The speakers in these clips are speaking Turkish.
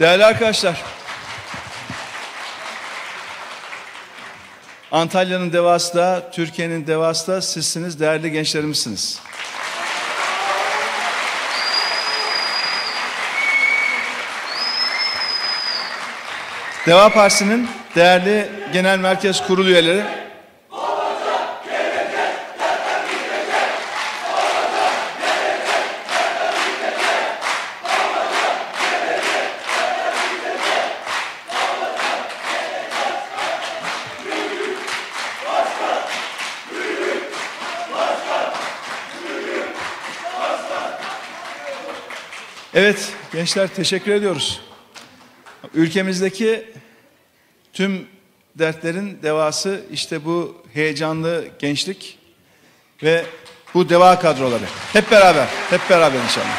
Değerli arkadaşlar, Antalya'nın devası da, Türkiye'nin devası da sizsiniz, değerli gençlerimizsiniz. Deva Partisi'nin değerli genel merkez kurulu üyeleri, Evet gençler teşekkür ediyoruz. Ülkemizdeki tüm dertlerin devası işte bu heyecanlı gençlik ve bu deva kadroları. Hep beraber, hep beraber inşallah.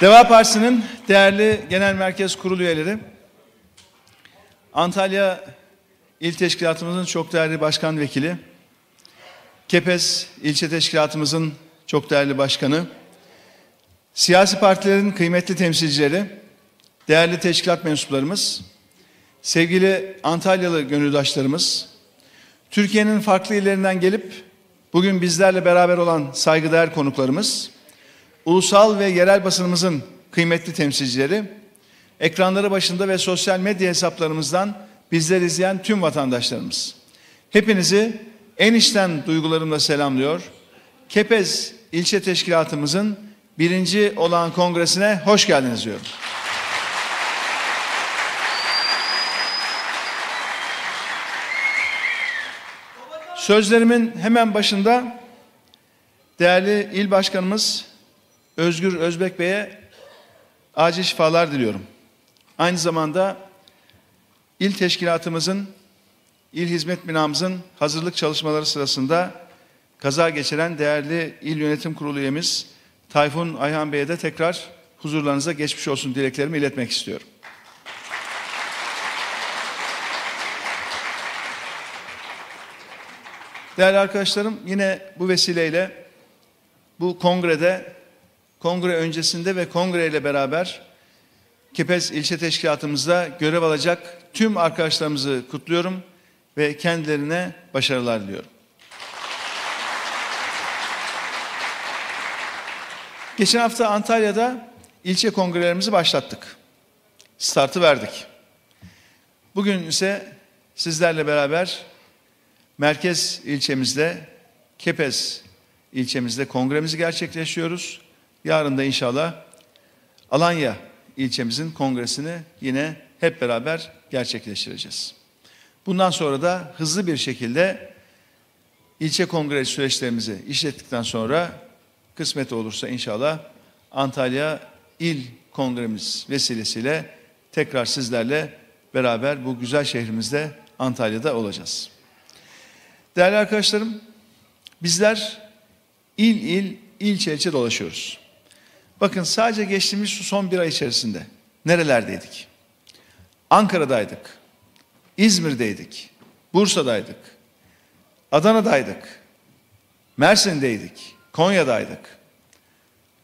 Deva Partisi'nin değerli genel merkez kurulu üyeleri, Antalya İl Teşkilatımızın çok değerli başkan vekili, Kepez ilçe teşkilatımızın çok değerli başkanı, siyasi partilerin kıymetli temsilcileri, değerli teşkilat mensuplarımız, sevgili Antalyalı gönüldaşlarımız, Türkiye'nin farklı illerinden gelip bugün bizlerle beraber olan saygıdeğer konuklarımız, ulusal ve yerel basınımızın kıymetli temsilcileri, ekranları başında ve sosyal medya hesaplarımızdan bizler izleyen tüm vatandaşlarımız. Hepinizi en içten duygularımla selamlıyor. Kepez ilçe teşkilatımızın birinci olan kongresine hoş geldiniz diyorum. Sözlerimin hemen başında değerli il başkanımız Özgür Özbek Bey'e acil şifalar diliyorum. Aynı zamanda il teşkilatımızın, il hizmet binamızın hazırlık çalışmaları sırasında kaza geçiren değerli il yönetim kurulu üyemiz Tayfun Ayhan Bey'e de tekrar huzurlarınıza geçmiş olsun dileklerimi iletmek istiyorum. Değerli arkadaşlarım yine bu vesileyle bu kongrede, kongre öncesinde ve kongre ile beraber Kepez ilçe teşkilatımızda görev alacak tüm arkadaşlarımızı kutluyorum ve kendilerine başarılar diliyorum. Geçen hafta Antalya'da ilçe kongrelerimizi başlattık. Startı verdik. Bugün ise sizlerle beraber merkez ilçemizde, Kepez ilçemizde kongremizi gerçekleştiriyoruz. Yarın da inşallah Alanya ilçemizin kongresini yine hep beraber gerçekleştireceğiz. Bundan sonra da hızlı bir şekilde ilçe kongre süreçlerimizi işlettikten sonra kısmet olursa inşallah Antalya İl Kongremiz vesilesiyle tekrar sizlerle beraber bu güzel şehrimizde Antalya'da olacağız. Değerli arkadaşlarım, bizler il il, ilçe ilçe dolaşıyoruz. Bakın sadece geçtiğimiz şu son bir ay içerisinde nerelerdeydik? Ankara'daydık, İzmir'deydik, Bursa'daydık, Adana'daydık, Mersin'deydik, Konya'daydık,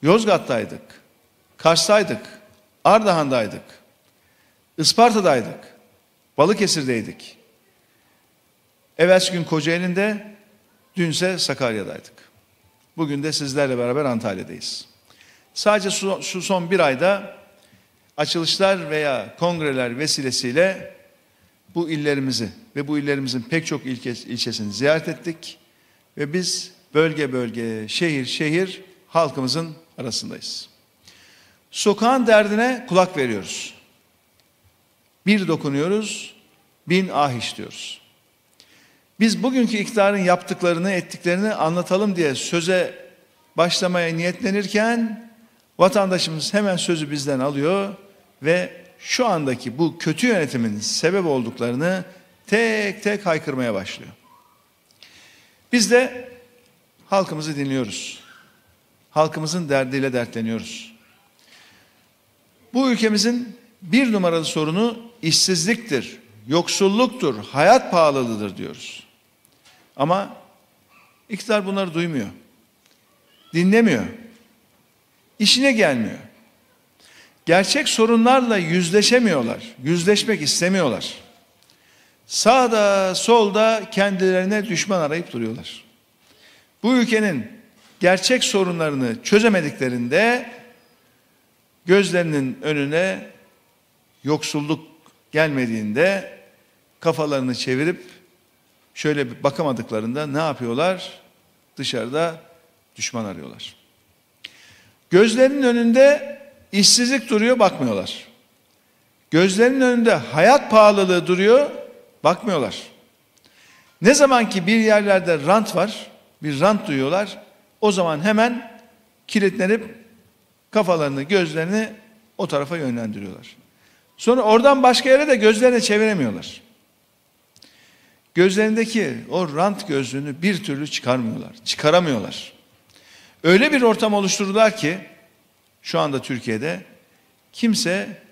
Yozgat'taydık, Kars'taydık, Ardahan'daydık, Isparta'daydık, Balıkesir'deydik. Evvelsi gün Kocaeli'nde, dünse Sakarya'daydık. Bugün de sizlerle beraber Antalya'dayız. Sadece şu son bir ayda açılışlar veya kongreler vesilesiyle bu illerimizi ve bu illerimizin pek çok ilçesini ziyaret ettik. Ve biz bölge bölge, şehir şehir halkımızın arasındayız. Sokağın derdine kulak veriyoruz. Bir dokunuyoruz, bin ah işliyoruz. Biz bugünkü iktidarın yaptıklarını, ettiklerini anlatalım diye söze başlamaya niyetlenirken vatandaşımız hemen sözü bizden alıyor ve şu andaki bu kötü yönetimin sebep olduklarını tek tek haykırmaya başlıyor. Biz de halkımızı dinliyoruz. Halkımızın derdiyle dertleniyoruz. Bu ülkemizin bir numaralı sorunu işsizliktir, yoksulluktur, hayat pahalılığıdır diyoruz. Ama iktidar bunları duymuyor. Dinlemiyor. İşine gelmiyor. gerçek sorunlarla yüzleşemiyorlar. Yüzleşmek istemiyorlar. Sağda solda kendilerine düşman arayıp duruyorlar. Bu ülkenin gerçek sorunlarını çözemediklerinde gözlerinin önüne yoksulluk gelmediğinde kafalarını çevirip şöyle bakamadıklarında ne yapıyorlar? Dışarıda düşman arıyorlar. Gözlerinin önünde işsizlik duruyor bakmıyorlar. Gözlerinin önünde hayat pahalılığı duruyor bakmıyorlar. Ne zaman ki bir yerlerde rant var, bir rant duyuyorlar, o zaman hemen kilitlenip kafalarını, gözlerini o tarafa yönlendiriyorlar. Sonra oradan başka yere de gözlerini çeviremiyorlar. Gözlerindeki o rant gözlüğünü bir türlü çıkarmıyorlar, çıkaramıyorlar. Öyle bir ortam oluşturdular ki şu anda Türkiye'de kimse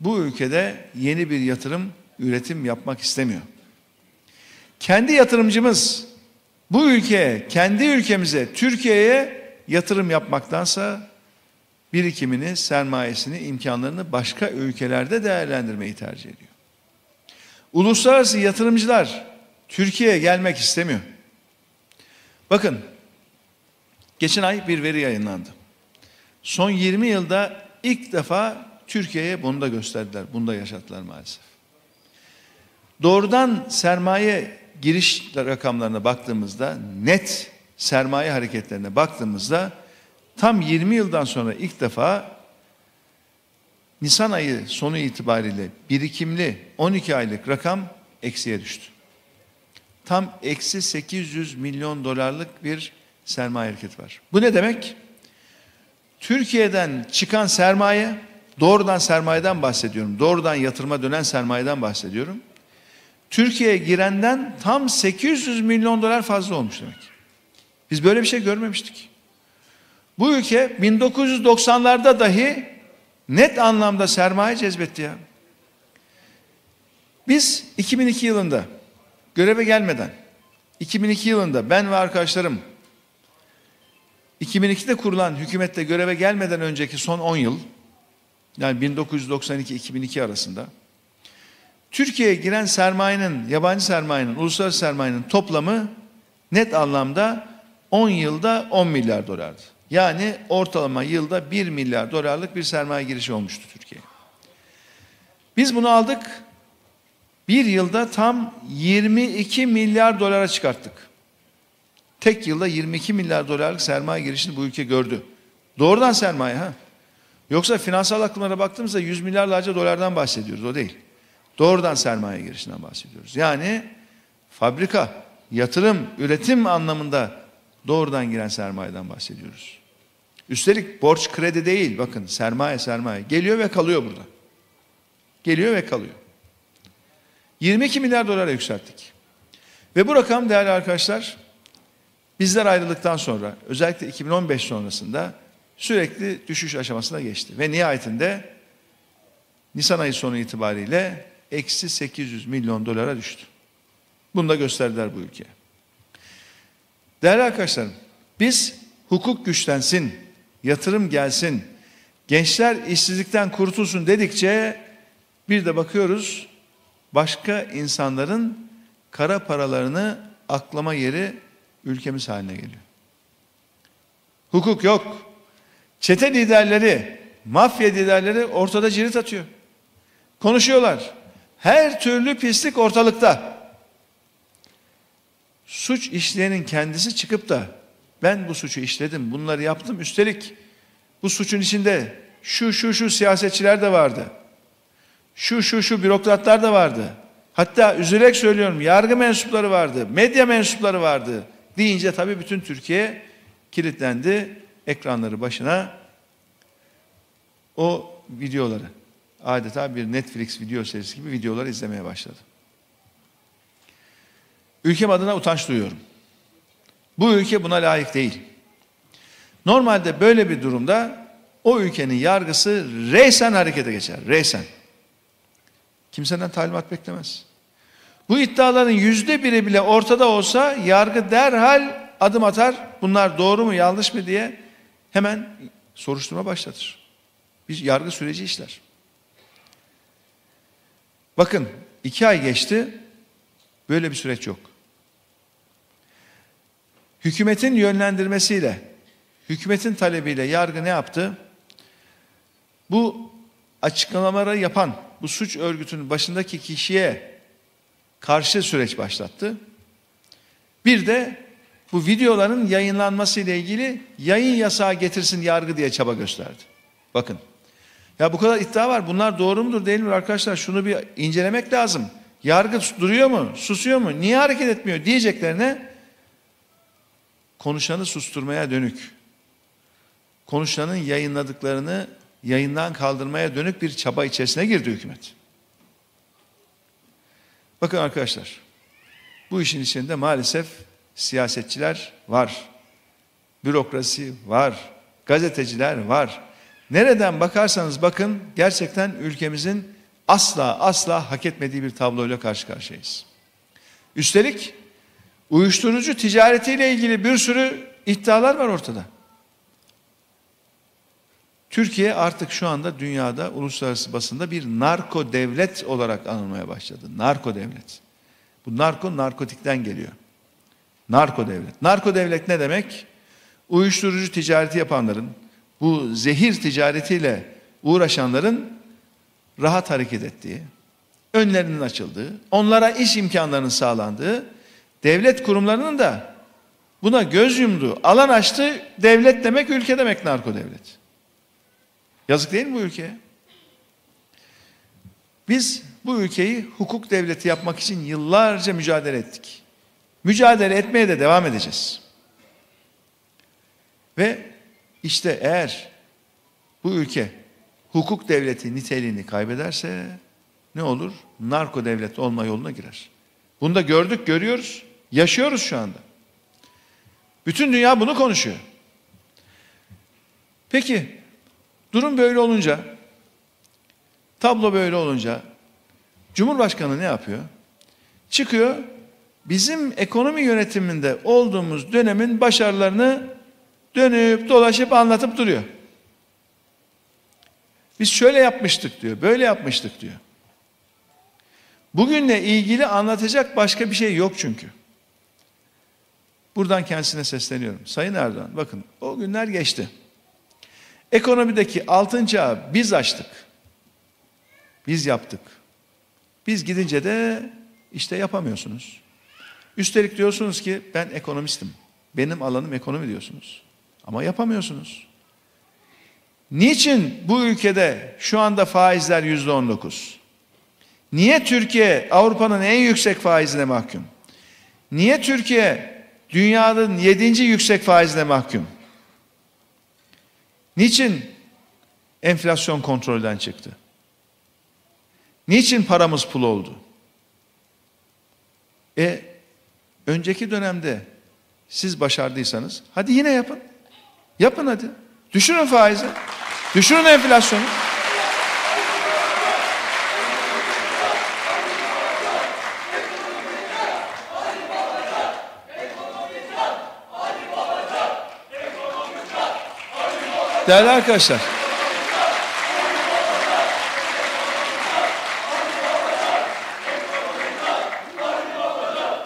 bu ülkede yeni bir yatırım, üretim yapmak istemiyor. Kendi yatırımcımız bu ülkeye, kendi ülkemize, Türkiye'ye yatırım yapmaktansa birikimini, sermayesini, imkanlarını başka ülkelerde değerlendirmeyi tercih ediyor. Uluslararası yatırımcılar Türkiye'ye gelmek istemiyor. Bakın, geçen ay bir veri yayınlandı. Son 20 yılda ilk defa Türkiye'ye bunu da gösterdiler, bunu da yaşattılar maalesef. Doğrudan sermaye giriş rakamlarına baktığımızda, net sermaye hareketlerine baktığımızda tam 20 yıldan sonra ilk defa Nisan ayı sonu itibariyle birikimli 12 aylık rakam eksiye düştü. Tam eksi 800 milyon dolarlık bir sermaye hareketi var. Bu ne demek? Türkiye'den çıkan sermaye, doğrudan sermayeden bahsediyorum. Doğrudan yatırıma dönen sermayeden bahsediyorum. Türkiye'ye girenden tam 800 milyon dolar fazla olmuş demek. Biz böyle bir şey görmemiştik. Bu ülke 1990'larda dahi net anlamda sermaye cezbetti ya. Biz 2002 yılında göreve gelmeden 2002 yılında ben ve arkadaşlarım 2002'de kurulan hükümette göreve gelmeden önceki son 10 yıl yani 1992-2002 arasında Türkiye'ye giren sermayenin, yabancı sermayenin, uluslararası sermayenin toplamı net anlamda 10 yılda 10 milyar dolardı. Yani ortalama yılda 1 milyar dolarlık bir sermaye girişi olmuştu Türkiye. Biz bunu aldık. Bir yılda tam 22 milyar dolara çıkarttık. Tek yılda 22 milyar dolarlık sermaye girişini bu ülke gördü. Doğrudan sermaye ha. Yoksa finansal akımlara baktığımızda 100 milyarlarca dolardan bahsediyoruz o değil. Doğrudan sermaye girişinden bahsediyoruz. Yani fabrika, yatırım, üretim anlamında doğrudan giren sermayeden bahsediyoruz. Üstelik borç kredi değil bakın sermaye sermaye geliyor ve kalıyor burada. Geliyor ve kalıyor. 22 milyar dolara yükselttik. Ve bu rakam değerli arkadaşlar bizler ayrıldıktan sonra özellikle 2015 sonrasında sürekli düşüş aşamasına geçti. Ve nihayetinde Nisan ayı sonu itibariyle eksi 800 milyon dolara düştü. Bunu da gösterdiler bu ülkeye. Değerli arkadaşlarım, biz hukuk güçlensin, yatırım gelsin, gençler işsizlikten kurtulsun dedikçe bir de bakıyoruz başka insanların kara paralarını aklama yeri ülkemiz haline geliyor. Hukuk yok. Çete liderleri, mafya liderleri ortada cirit atıyor. Konuşuyorlar. Her türlü pislik ortalıkta. Suç işleyenin kendisi çıkıp da ben bu suçu işledim, bunları yaptım. Üstelik bu suçun içinde şu şu şu siyasetçiler de vardı. Şu şu şu bürokratlar da vardı. Hatta üzülerek söylüyorum yargı mensupları vardı, medya mensupları vardı deyince tabii bütün Türkiye kilitlendi ekranları başına o videoları adeta bir Netflix video serisi gibi videoları izlemeye başladı. Ülkem adına utanç duyuyorum. Bu ülke buna layık değil. Normalde böyle bir durumda o ülkenin yargısı reysen harekete geçer. Reysen. Kimseden talimat beklemez. Bu iddiaların yüzde biri bile ortada olsa yargı derhal adım atar. Bunlar doğru mu yanlış mı diye hemen soruşturma başlatır. bir yargı süreci işler. Bakın iki ay geçti, böyle bir süreç yok. Hükümetin yönlendirmesiyle, hükümetin talebiyle yargı ne yaptı? Bu açıklamaları yapan, bu suç örgütünün başındaki kişiye karşı süreç başlattı. Bir de bu videoların yayınlanması ile ilgili yayın yasağı getirsin yargı diye çaba gösterdi. Bakın. Ya bu kadar iddia var. Bunlar doğru mudur değil mi arkadaşlar? Şunu bir incelemek lazım. Yargı duruyor mu? Susuyor mu? Niye hareket etmiyor diyeceklerine konuşanı susturmaya dönük. Konuşanın yayınladıklarını yayından kaldırmaya dönük bir çaba içerisine girdi hükümet. Bakın arkadaşlar. Bu işin içinde maalesef siyasetçiler var. Bürokrasi var. Gazeteciler var. Nereden bakarsanız bakın gerçekten ülkemizin asla asla hak etmediği bir tabloyla karşı karşıyayız. Üstelik uyuşturucu ticaretiyle ilgili bir sürü iddialar var ortada. Türkiye artık şu anda dünyada uluslararası basında bir narko devlet olarak anılmaya başladı. Narko devlet. Bu narko narkotikten geliyor. Narko devlet. Narko devlet ne demek? Uyuşturucu ticareti yapanların, bu zehir ticaretiyle uğraşanların rahat hareket ettiği, önlerinin açıldığı, onlara iş imkanlarının sağlandığı, devlet kurumlarının da buna göz yumduğu, alan açtı, devlet demek ülke demek narko devlet. Yazık değil mi bu ülkeye? Biz bu ülkeyi hukuk devleti yapmak için yıllarca mücadele ettik. Mücadele etmeye de devam edeceğiz. Ve işte eğer bu ülke hukuk devleti niteliğini kaybederse ne olur? Narko devlet olma yoluna girer. Bunu da gördük, görüyoruz, yaşıyoruz şu anda. Bütün dünya bunu konuşuyor. Peki durum böyle olunca, tablo böyle olunca Cumhurbaşkanı ne yapıyor? Çıkıyor bizim ekonomi yönetiminde olduğumuz dönemin başarılarını dönüp dolaşıp anlatıp duruyor. Biz şöyle yapmıştık diyor, böyle yapmıştık diyor. Bugünle ilgili anlatacak başka bir şey yok çünkü. Buradan kendisine sesleniyorum. Sayın Erdoğan bakın o günler geçti. Ekonomideki altın çağı biz açtık. Biz yaptık. Biz gidince de işte yapamıyorsunuz. Üstelik diyorsunuz ki ben ekonomistim. Benim alanım ekonomi diyorsunuz. Ama yapamıyorsunuz. Niçin bu ülkede şu anda faizler yüzde on dokuz? Niye Türkiye Avrupa'nın en yüksek faizine mahkum? Niye Türkiye dünyanın yedinci yüksek faizine mahkum? Niçin enflasyon kontrolden çıktı? Niçin paramız pul oldu? E önceki dönemde siz başardıysanız hadi yine yapın. Yapın hadi. Düşürün faizi. Düşürün enflasyonu. Değerli arkadaşlar.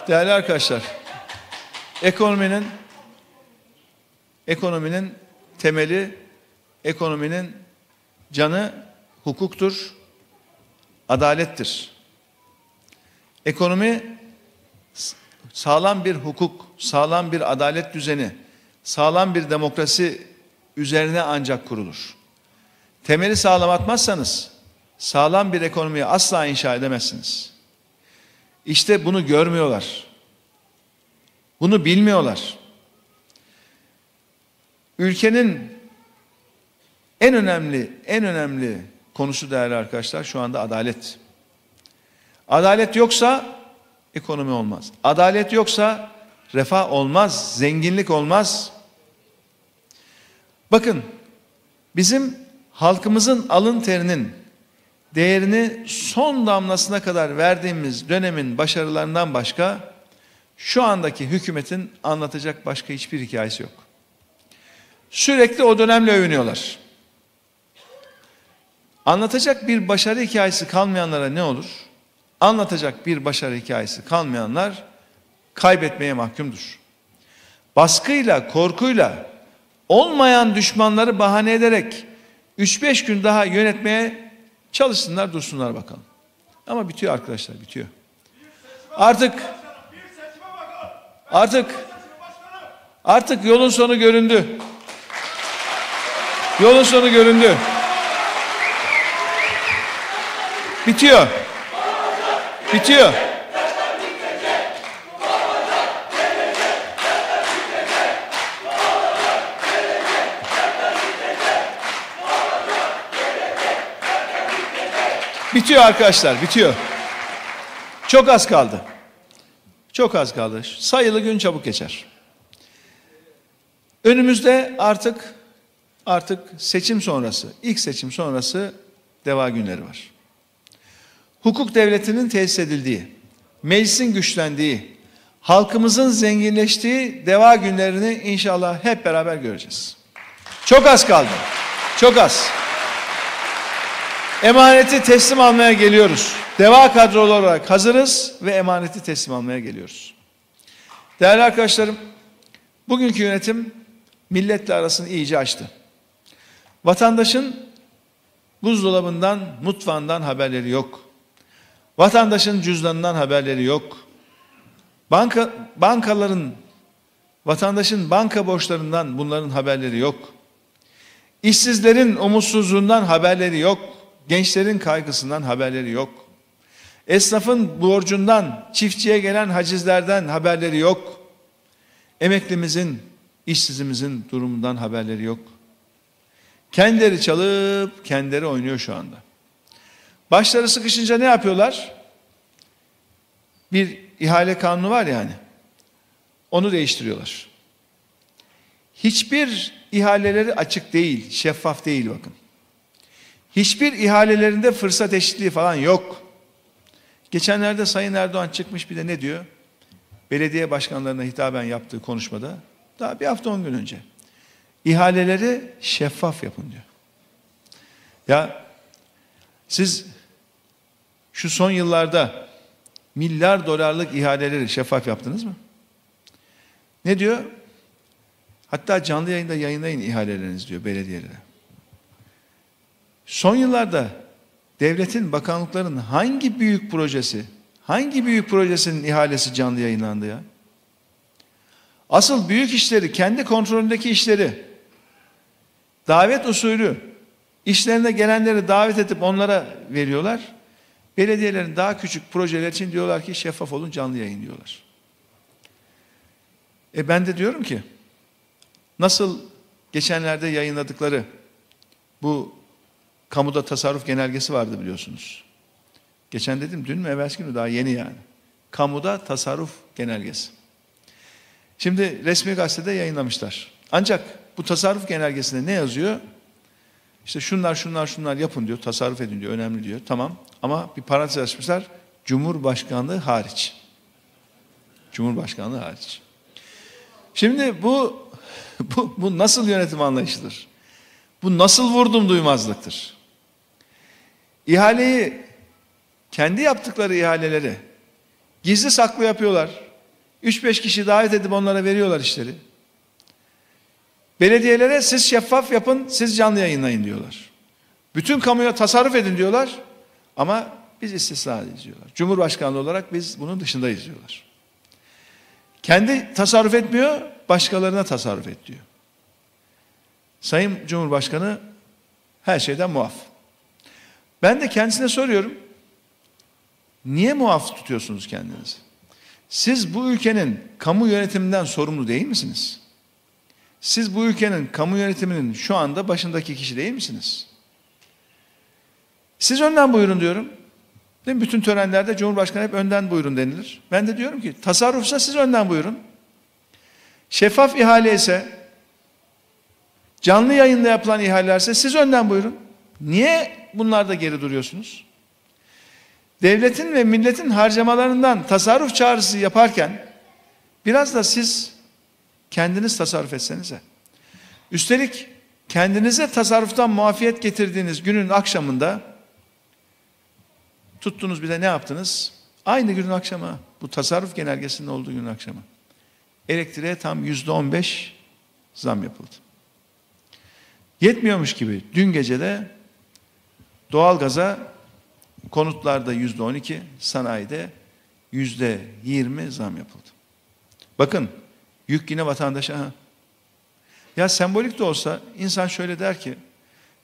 Değerli arkadaşlar. Ekonominin ekonominin temeli ekonominin canı hukuktur, adalettir. Ekonomi sağlam bir hukuk, sağlam bir adalet düzeni, sağlam bir demokrasi üzerine ancak kurulur. Temeli sağlam atmazsanız sağlam bir ekonomiyi asla inşa edemezsiniz. İşte bunu görmüyorlar. Bunu bilmiyorlar. Ülkenin en önemli, en önemli konusu değerli arkadaşlar şu anda adalet. Adalet yoksa ekonomi olmaz. Adalet yoksa refah olmaz, zenginlik olmaz. Bakın bizim halkımızın alın terinin değerini son damlasına kadar verdiğimiz dönemin başarılarından başka şu andaki hükümetin anlatacak başka hiçbir hikayesi yok. Sürekli o dönemle övünüyorlar. Anlatacak bir başarı hikayesi kalmayanlara ne olur? Anlatacak bir başarı hikayesi kalmayanlar kaybetmeye mahkumdur. Baskıyla, korkuyla, olmayan düşmanları bahane ederek 3-5 gün daha yönetmeye çalışsınlar, dursunlar bakalım. Ama bitiyor arkadaşlar, bitiyor. Artık artık artık yolun sonu göründü. Yolun sonu göründü. Bitiyor. Bitiyor. Bitiyor arkadaşlar, bitiyor. Çok az kaldı. Çok az kaldı. Sayılı gün çabuk geçer. Önümüzde artık artık seçim sonrası, ilk seçim sonrası deva günleri var. Hukuk devletinin tesis edildiği, meclisin güçlendiği, halkımızın zenginleştiği deva günlerini inşallah hep beraber göreceğiz. Çok az kaldı. Çok az. Emaneti teslim almaya geliyoruz. Deva kadrolu olarak hazırız ve emaneti teslim almaya geliyoruz. Değerli arkadaşlarım, bugünkü yönetim milletle arasını iyice açtı. Vatandaşın buzdolabından, mutfağından haberleri yok. Vatandaşın cüzdanından haberleri yok. Banka, bankaların, vatandaşın banka borçlarından bunların haberleri yok. İşsizlerin umutsuzluğundan haberleri yok. Gençlerin kaygısından haberleri yok. Esnafın borcundan, çiftçiye gelen hacizlerden haberleri yok. Emeklimizin, işsizimizin durumundan haberleri yok. Kendileri çalıp kendileri oynuyor şu anda. Başları sıkışınca ne yapıyorlar? Bir ihale kanunu var yani. Onu değiştiriyorlar. Hiçbir ihaleleri açık değil, şeffaf değil bakın. Hiçbir ihalelerinde fırsat eşitliği falan yok. Geçenlerde Sayın Erdoğan çıkmış bir de ne diyor? Belediye başkanlarına hitaben yaptığı konuşmada daha bir hafta on gün önce. İhaleleri şeffaf yapın diyor. Ya siz şu son yıllarda milyar dolarlık ihaleleri şeffaf yaptınız mı? Ne diyor? Hatta canlı yayında yayınlayın ihaleleriniz diyor belediyelere. Son yıllarda devletin, bakanlıkların hangi büyük projesi, hangi büyük projesinin ihalesi canlı yayınlandı ya? Asıl büyük işleri, kendi kontrolündeki işleri, davet usulü, işlerine gelenleri davet edip onlara veriyorlar. Belediyelerin daha küçük projeler için diyorlar ki şeffaf olun canlı yayın diyorlar. E ben de diyorum ki nasıl geçenlerde yayınladıkları bu kamuda tasarruf genelgesi vardı biliyorsunuz. Geçen dedim dün mü evvelsi gün mü daha yeni yani. Kamuda tasarruf genelgesi. Şimdi resmi gazetede yayınlamışlar. Ancak bu tasarruf genelgesinde ne yazıyor? İşte şunlar şunlar şunlar yapın diyor, tasarruf edin diyor, önemli diyor. Tamam ama bir parantez açmışlar. Cumhurbaşkanlığı hariç. Cumhurbaşkanlığı hariç. Şimdi bu, bu, bu nasıl yönetim anlayışıdır? Bu nasıl vurdum duymazlıktır? İhaleyi, kendi yaptıkları ihaleleri gizli saklı yapıyorlar. 3-5 kişi davet edip onlara veriyorlar işleri. Belediyelere siz şeffaf yapın, siz canlı yayınlayın diyorlar. Bütün kamuya tasarruf edin diyorlar. Ama biz istisna diyorlar. Cumhurbaşkanlığı olarak biz bunun dışındayız diyorlar. Kendi tasarruf etmiyor, başkalarına tasarruf et diyor. Sayın Cumhurbaşkanı her şeyden muaf. Ben de kendisine soruyorum. Niye muaf tutuyorsunuz kendinizi? Siz bu ülkenin kamu yönetiminden sorumlu değil misiniz? Siz bu ülkenin kamu yönetiminin şu anda başındaki kişi değil misiniz? Siz önden buyurun diyorum. Değil mi? Bütün törenlerde Cumhurbaşkanı hep önden buyurun denilir. Ben de diyorum ki tasarrufsa siz önden buyurun. Şeffaf ihale ise canlı yayında yapılan ihalelerse siz önden buyurun. Niye bunlarda geri duruyorsunuz? Devletin ve milletin harcamalarından tasarruf çağrısı yaparken biraz da siz kendiniz tasarruf etsenize. Üstelik kendinize tasarruftan muafiyet getirdiğiniz günün akşamında tuttunuz bir de ne yaptınız? Aynı günün akşamı, bu tasarruf genelgesinin olduğu günün akşamı. Elektriğe tam yüzde on beş zam yapıldı. Yetmiyormuş gibi dün gece de doğalgaza konutlarda yüzde on iki, sanayide yüzde yirmi zam yapıldı. Bakın yük yine vatandaşa. Ha. Ya sembolik de olsa insan şöyle der ki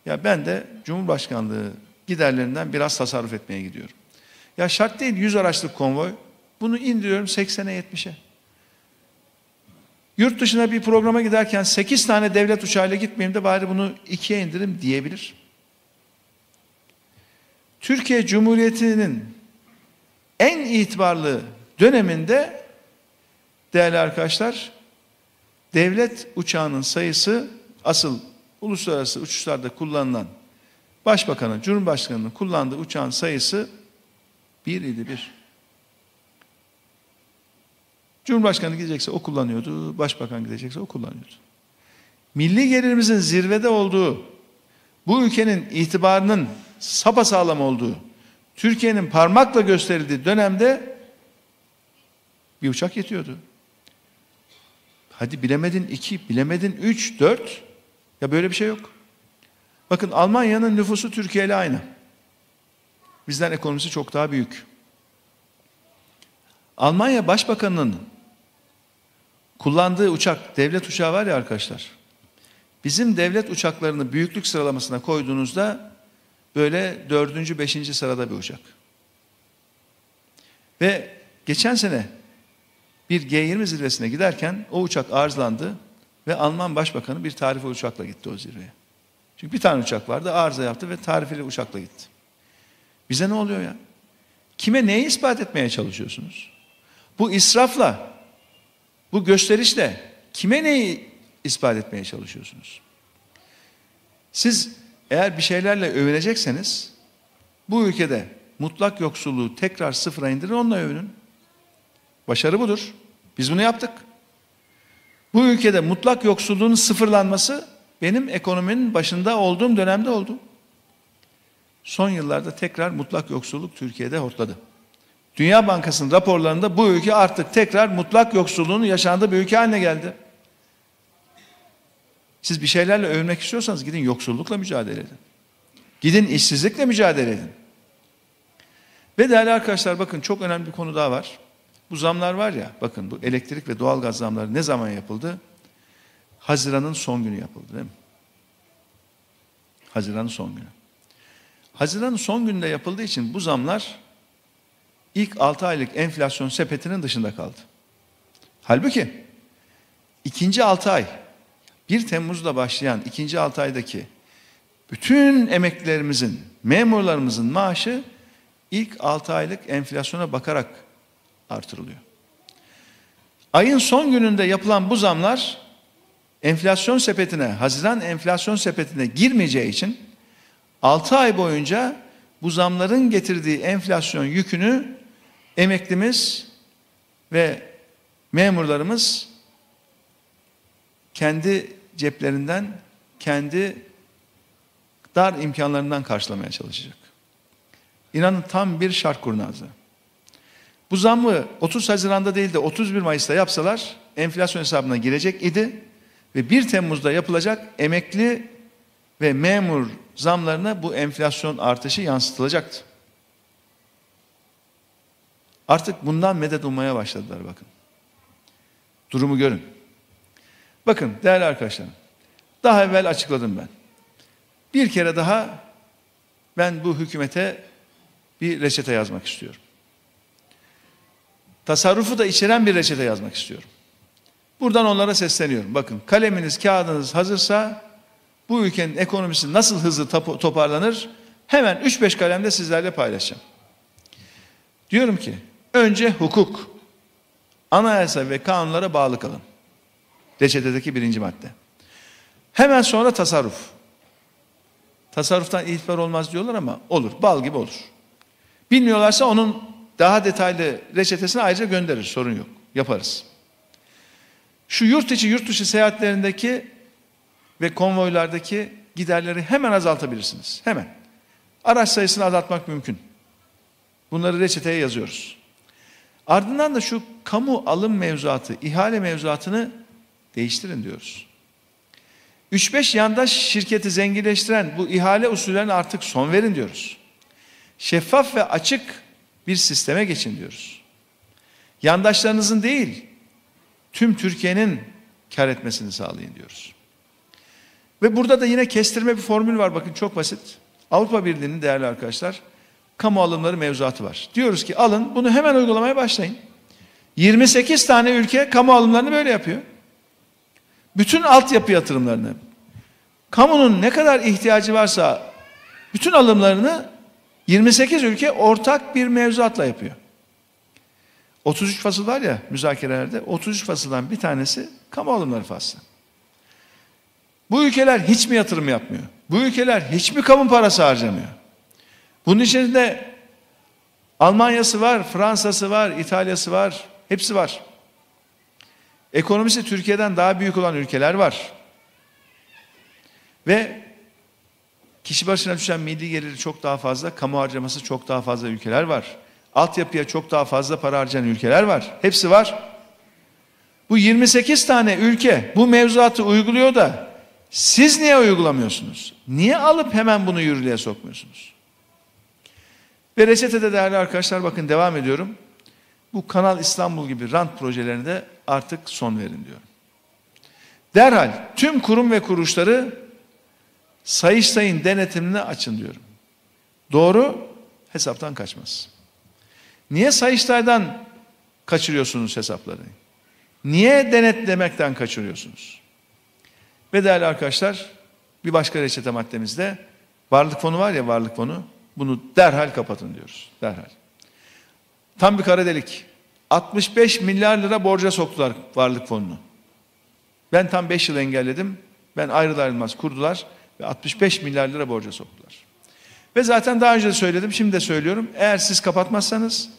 ya ben de Cumhurbaşkanlığı giderlerinden biraz tasarruf etmeye gidiyorum. Ya şart değil 100 araçlık konvoy. Bunu indiriyorum 80'e 70'e. Yurt dışına bir programa giderken 8 tane devlet uçağıyla gitmeyeyim de bari bunu ikiye indirim diyebilir. Türkiye Cumhuriyeti'nin en itibarlı döneminde değerli arkadaşlar devlet uçağının sayısı asıl uluslararası uçuşlarda kullanılan başbakanın, cumhurbaşkanının kullandığı uçağın sayısı bir idi bir. Cumhurbaşkanı gidecekse o kullanıyordu, başbakan gidecekse o kullanıyordu. Milli gelirimizin zirvede olduğu, bu ülkenin itibarının sapasağlam olduğu, Türkiye'nin parmakla gösterildiği dönemde bir uçak yetiyordu. Hadi bilemedin iki, bilemedin üç, dört. Ya böyle bir şey yok. Bakın Almanya'nın nüfusu Türkiye ile aynı. Bizden ekonomisi çok daha büyük. Almanya Başbakanı'nın kullandığı uçak, devlet uçağı var ya arkadaşlar. Bizim devlet uçaklarını büyüklük sıralamasına koyduğunuzda böyle dördüncü, beşinci sırada bir uçak. Ve geçen sene bir G20 zirvesine giderken o uçak arızalandı ve Alman Başbakanı bir tarife uçakla gitti o zirveye. Çünkü bir tane uçak vardı arıza yaptı ve tarifeli uçakla gitti. Bize ne oluyor ya? Kime neyi ispat etmeye çalışıyorsunuz? Bu israfla, bu gösterişle kime neyi ispat etmeye çalışıyorsunuz? Siz eğer bir şeylerle övünecekseniz bu ülkede mutlak yoksulluğu tekrar sıfıra indirin onunla övünün. Başarı budur. Biz bunu yaptık. Bu ülkede mutlak yoksulluğun sıfırlanması benim ekonominin başında olduğum dönemde oldu. Son yıllarda tekrar mutlak yoksulluk Türkiye'de hortladı. Dünya Bankası'nın raporlarında bu ülke artık tekrar mutlak yoksulluğun yaşandığı bir ülke haline geldi. Siz bir şeylerle övünmek istiyorsanız gidin yoksullukla mücadele edin. Gidin işsizlikle mücadele edin. Ve değerli arkadaşlar bakın çok önemli bir konu daha var. Bu zamlar var ya bakın bu elektrik ve doğalgaz zamları ne zaman yapıldı? Haziran'ın son günü yapıldı değil mi? Haziran'ın son günü. Haziran'ın son gününde yapıldığı için bu zamlar ilk 6 aylık enflasyon sepetinin dışında kaldı. Halbuki ikinci 6 ay 1 Temmuz'da başlayan ikinci 6 aydaki bütün emeklilerimizin, memurlarımızın maaşı ilk 6 aylık enflasyona bakarak artırılıyor. Ayın son gününde yapılan bu zamlar enflasyon sepetine, Haziran enflasyon sepetine girmeyeceği için 6 ay boyunca bu zamların getirdiği enflasyon yükünü emeklimiz ve memurlarımız kendi ceplerinden, kendi dar imkanlarından karşılamaya çalışacak. İnanın tam bir şark kurnazı. Bu zammı 30 Haziran'da değil de 31 Mayıs'ta yapsalar enflasyon hesabına girecek idi ve 1 Temmuz'da yapılacak emekli ve memur zamlarına bu enflasyon artışı yansıtılacaktı. Artık bundan medet ummaya başladılar bakın. Durumu görün. Bakın değerli arkadaşlarım. Daha evvel açıkladım ben. Bir kere daha ben bu hükümete bir reçete yazmak istiyorum. Tasarrufu da içeren bir reçete yazmak istiyorum. Buradan onlara sesleniyorum. Bakın kaleminiz, kağıdınız hazırsa bu ülkenin ekonomisi nasıl hızlı toparlanır hemen 3-5 kalemde sizlerle paylaşacağım. Diyorum ki önce hukuk, anayasa ve kanunlara bağlı kalın. Reçetedeki birinci madde. Hemen sonra tasarruf. Tasarruftan itibar olmaz diyorlar ama olur. Bal gibi olur. Bilmiyorlarsa onun daha detaylı reçetesini ayrıca gönderir. Sorun yok. Yaparız. Şu yurt içi yurt dışı seyahatlerindeki ve konvoylardaki giderleri hemen azaltabilirsiniz. Hemen. Araç sayısını azaltmak mümkün. Bunları reçeteye yazıyoruz. Ardından da şu kamu alım mevzuatı, ihale mevzuatını değiştirin diyoruz. 3-5 yandaş şirketi zenginleştiren bu ihale usullerine artık son verin diyoruz. Şeffaf ve açık bir sisteme geçin diyoruz. Yandaşlarınızın değil, tüm Türkiye'nin kar etmesini sağlayın diyoruz. Ve burada da yine kestirme bir formül var bakın çok basit. Avrupa Birliği'nin değerli arkadaşlar kamu alımları mevzuatı var. Diyoruz ki alın bunu hemen uygulamaya başlayın. 28 tane ülke kamu alımlarını böyle yapıyor. Bütün altyapı yatırımlarını, kamunun ne kadar ihtiyacı varsa bütün alımlarını 28 ülke ortak bir mevzuatla yapıyor. 33 fasıl var ya müzakerelerde 33 fasıldan bir tanesi kamu alımları faslı. Bu ülkeler hiç mi yatırım yapmıyor? Bu ülkeler hiç mi kamu parası harcamıyor? Bunun içerisinde Almanya'sı var, Fransa'sı var, İtalya'sı var, hepsi var. Ekonomisi Türkiye'den daha büyük olan ülkeler var. Ve kişi başına düşen milli geliri çok daha fazla, kamu harcaması çok daha fazla ülkeler var. Altyapıya çok daha fazla para harcayan ülkeler var. Hepsi var. Bu 28 tane ülke bu mevzuatı uyguluyor da siz niye uygulamıyorsunuz? Niye alıp hemen bunu yürürlüğe sokmuyorsunuz? Ve reçetede değerli arkadaşlar bakın devam ediyorum. Bu Kanal İstanbul gibi rant projelerine de artık son verin diyor. Derhal tüm kurum ve kuruluşları Sayıştay'ın denetimine açın diyorum. Doğru hesaptan kaçmaz. Niye Sayıştay'dan kaçırıyorsunuz hesapları? Niye denetlemekten kaçırıyorsunuz? Ve değerli arkadaşlar bir başka reçete maddemizde varlık fonu var ya varlık fonu bunu derhal kapatın diyoruz. Derhal. Tam bir kara delik. 65 milyar lira borca soktular varlık fonunu. Ben tam 5 yıl engelledim. Ben ayrıl ayrılmaz kurdular ve 65 milyar lira borca soktular. Ve zaten daha önce de söyledim, şimdi de söylüyorum. Eğer siz kapatmazsanız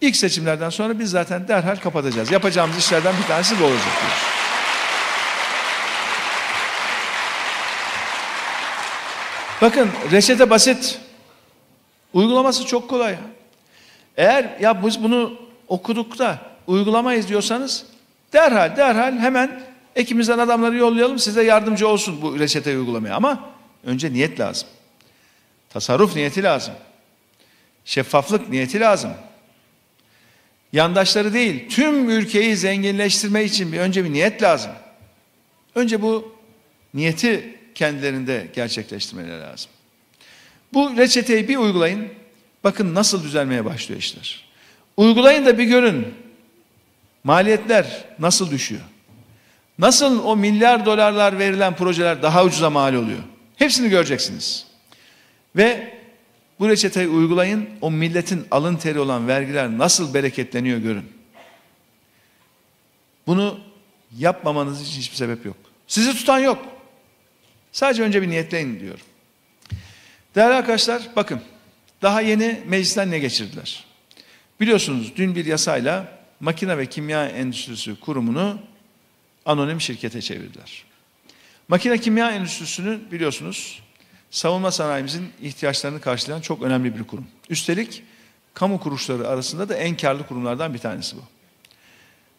ilk seçimlerden sonra biz zaten derhal kapatacağız. Yapacağımız işlerden bir tanesi bu olacak diyoruz. Bakın reçete basit. Uygulaması çok kolay. Eğer ya biz bunu okuduk da uygulamayız diyorsanız derhal derhal hemen ekimizden adamları yollayalım size yardımcı olsun bu reçeteyi uygulamaya. Ama önce niyet lazım. Tasarruf niyeti lazım. Şeffaflık niyeti lazım. Yandaşları değil, tüm ülkeyi zenginleştirme için bir önce bir niyet lazım. Önce bu niyeti kendilerinde gerçekleştirmeleri lazım. Bu reçeteyi bir uygulayın. Bakın nasıl düzelmeye başlıyor işler. Uygulayın da bir görün. Maliyetler nasıl düşüyor? Nasıl o milyar dolarlar verilen projeler daha ucuza mal oluyor? Hepsini göreceksiniz. Ve bu reçeteyi uygulayın. O milletin alın teri olan vergiler nasıl bereketleniyor görün. Bunu yapmamanız için hiçbir sebep yok. Sizi tutan yok. Sadece önce bir niyetleyin diyorum. Değerli arkadaşlar bakın daha yeni meclisten ne geçirdiler? Biliyorsunuz dün bir yasayla makine ve kimya endüstrisi kurumunu anonim şirkete çevirdiler. Makine kimya endüstrisini biliyorsunuz savunma sanayimizin ihtiyaçlarını karşılayan çok önemli bir kurum. Üstelik kamu kuruluşları arasında da en karlı kurumlardan bir tanesi bu.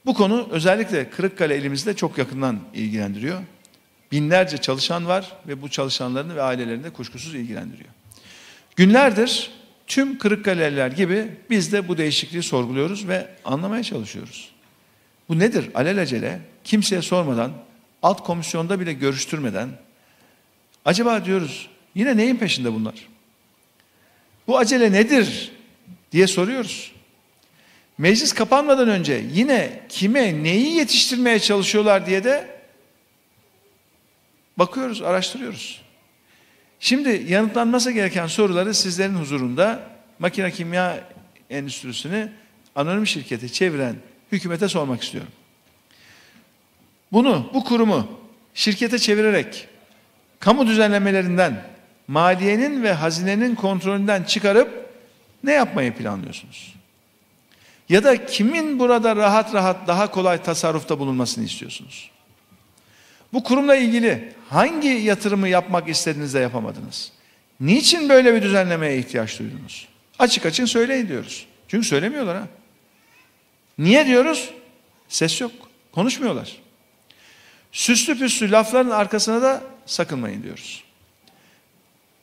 Bu konu özellikle Kırıkkale elimizde çok yakından ilgilendiriyor. Binlerce çalışan var ve bu çalışanlarını ve ailelerini de kuşkusuz ilgilendiriyor. Günlerdir tüm Kırıkkaleliler gibi biz de bu değişikliği sorguluyoruz ve anlamaya çalışıyoruz. Bu nedir? Alelacele kimseye sormadan, alt komisyonda bile görüştürmeden acaba diyoruz yine neyin peşinde bunlar? Bu acele nedir diye soruyoruz. Meclis kapanmadan önce yine kime neyi yetiştirmeye çalışıyorlar diye de bakıyoruz, araştırıyoruz. Şimdi yanıtlanması gereken soruları sizlerin huzurunda makine kimya endüstrisini anonim şirkete çeviren hükümete sormak istiyorum. Bunu, bu kurumu şirkete çevirerek kamu düzenlemelerinden, maliyenin ve hazinenin kontrolünden çıkarıp ne yapmayı planlıyorsunuz? Ya da kimin burada rahat rahat daha kolay tasarrufta bulunmasını istiyorsunuz? Bu kurumla ilgili hangi yatırımı yapmak istediniz de yapamadınız? Niçin böyle bir düzenlemeye ihtiyaç duydunuz? Açık açık söyleyin diyoruz. Çünkü söylemiyorlar ha. Niye diyoruz? Ses yok. Konuşmuyorlar. Süslü püslü lafların arkasına da sakınmayın diyoruz.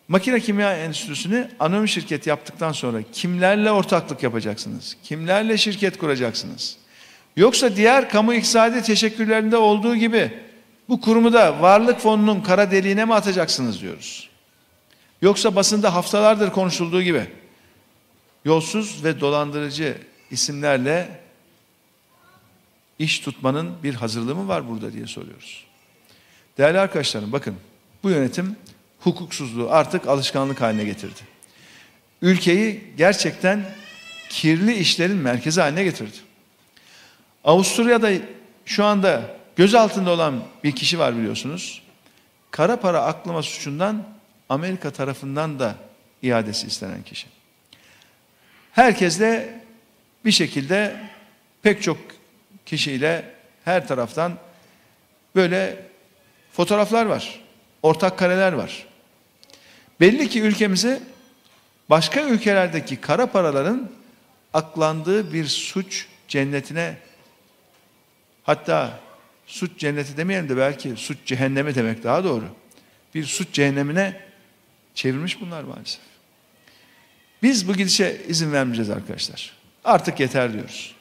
Makine Kimya Endüstrisi'ni anonim şirket yaptıktan sonra kimlerle ortaklık yapacaksınız? Kimlerle şirket kuracaksınız? Yoksa diğer kamu iktisadi teşekkürlerinde olduğu gibi bu kurumu da varlık fonunun kara deliğine mi atacaksınız diyoruz. Yoksa basında haftalardır konuşulduğu gibi yolsuz ve dolandırıcı isimlerle iş tutmanın bir hazırlığı mı var burada diye soruyoruz. Değerli arkadaşlarım bakın bu yönetim hukuksuzluğu artık alışkanlık haline getirdi. Ülkeyi gerçekten kirli işlerin merkezi haline getirdi. Avusturya'da şu anda gözaltında olan bir kişi var biliyorsunuz. Kara para aklama suçundan Amerika tarafından da iadesi istenen kişi. Herkes de bir şekilde pek çok kişiyle her taraftan böyle fotoğraflar var. Ortak kareler var. Belli ki ülkemizi başka ülkelerdeki kara paraların aklandığı bir suç cennetine hatta suç cenneti demeyelim de belki suç cehennemi demek daha doğru. Bir suç cehennemine çevirmiş bunlar maalesef. Biz bu gidişe izin vermeyeceğiz arkadaşlar. Artık yeter diyoruz.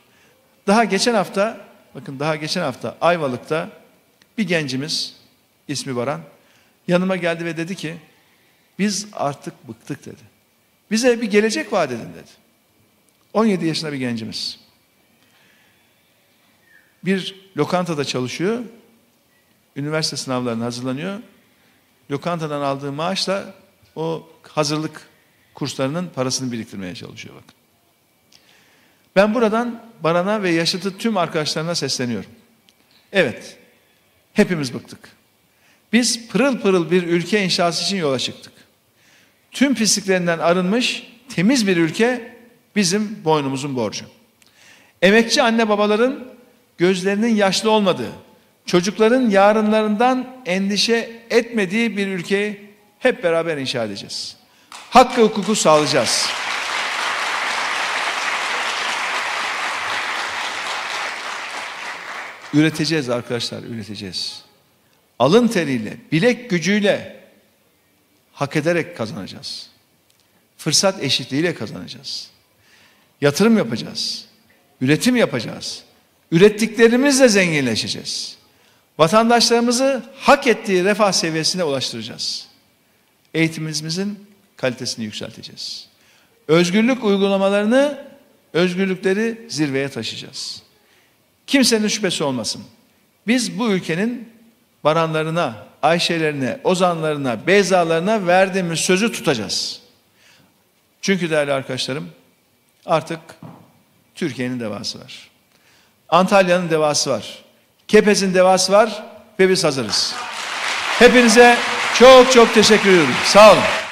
Daha geçen hafta, bakın daha geçen hafta Ayvalık'ta bir gencimiz, ismi Baran, yanıma geldi ve dedi ki, biz artık bıktık dedi. Bize bir gelecek vaat edin dedi. 17 yaşında bir gencimiz. Bir lokantada çalışıyor. Üniversite sınavlarına hazırlanıyor. Lokantadan aldığı maaşla o hazırlık kurslarının parasını biriktirmeye çalışıyor bakın. Ben buradan Baran'a ve yaşıtı tüm arkadaşlarına sesleniyorum. Evet, hepimiz bıktık. Biz pırıl pırıl bir ülke inşası için yola çıktık. Tüm pisliklerinden arınmış, temiz bir ülke bizim boynumuzun borcu. Emekçi anne babaların gözlerinin yaşlı olmadığı, çocukların yarınlarından endişe etmediği bir ülkeyi hep beraber inşa edeceğiz. Hakkı hukuku sağlayacağız. Üreteceğiz arkadaşlar, üreteceğiz. Alın teriyle, bilek gücüyle hak ederek kazanacağız. Fırsat eşitliğiyle kazanacağız. Yatırım yapacağız. Üretim yapacağız. Ürettiklerimizle zenginleşeceğiz. Vatandaşlarımızı hak ettiği refah seviyesine ulaştıracağız. Eğitimimizin kalitesini yükselteceğiz. Özgürlük uygulamalarını, özgürlükleri zirveye taşıyacağız. Kimsenin şüphesi olmasın. Biz bu ülkenin baranlarına, Ayşelerine, Ozanlarına, Beyzalarına verdiğimiz sözü tutacağız. Çünkü değerli arkadaşlarım artık Türkiye'nin devası var. Antalya'nın devası var. Kepez'in devası var ve biz hazırız. Hepinize çok çok teşekkür ediyorum. Sağ olun.